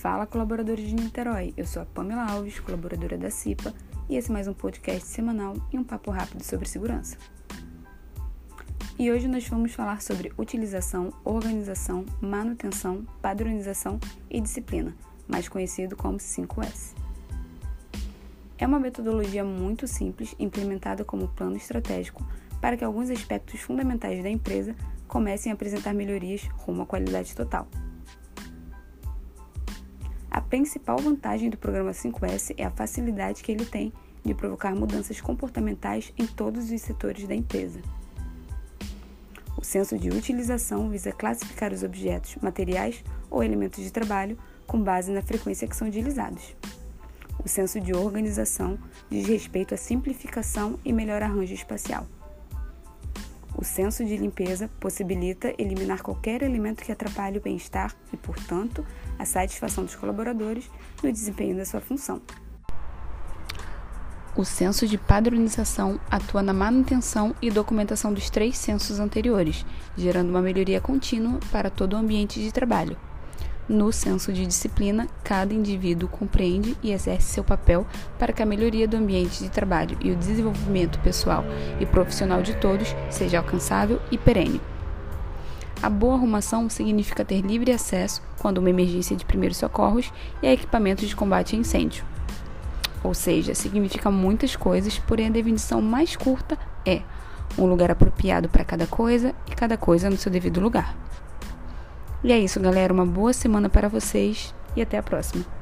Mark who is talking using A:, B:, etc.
A: Fala, colaboradores de Niterói. Eu sou a Pamela Alves, colaboradora da CIPA, e esse é mais um podcast semanal e um papo rápido sobre segurança. E hoje nós vamos falar sobre utilização, organização, manutenção, padronização e disciplina, mais conhecido como 5S. É uma metodologia muito simples, implementada como plano estratégico para que alguns aspectos fundamentais da empresa comecem a apresentar melhorias rumo à qualidade total. A principal vantagem do programa 5S é a facilidade que ele tem de provocar mudanças comportamentais em todos os setores da empresa. O senso de utilização visa classificar os objetos, materiais ou elementos de trabalho com base na frequência que são utilizados. O senso de organização diz respeito à simplificação e melhor arranjo espacial. O senso de limpeza possibilita eliminar qualquer elemento que atrapalhe o bem-estar e, portanto, a satisfação dos colaboradores no desempenho da sua função. O senso de padronização atua na manutenção e documentação dos três sensos anteriores, gerando uma melhoria contínua para todo o ambiente de trabalho. No senso de disciplina, cada indivíduo compreende e exerce seu papel para que a melhoria do ambiente de trabalho e o desenvolvimento pessoal e profissional de todos seja alcançável e perene. A boa arrumação significa ter livre acesso quando uma emergência de primeiros socorros e a equipamentos de combate a incêndio. Ou seja, significa muitas coisas, porém a definição mais curta é um lugar apropriado para cada coisa e cada coisa no seu devido lugar. E é isso, galera. Uma boa semana para vocês e até a próxima.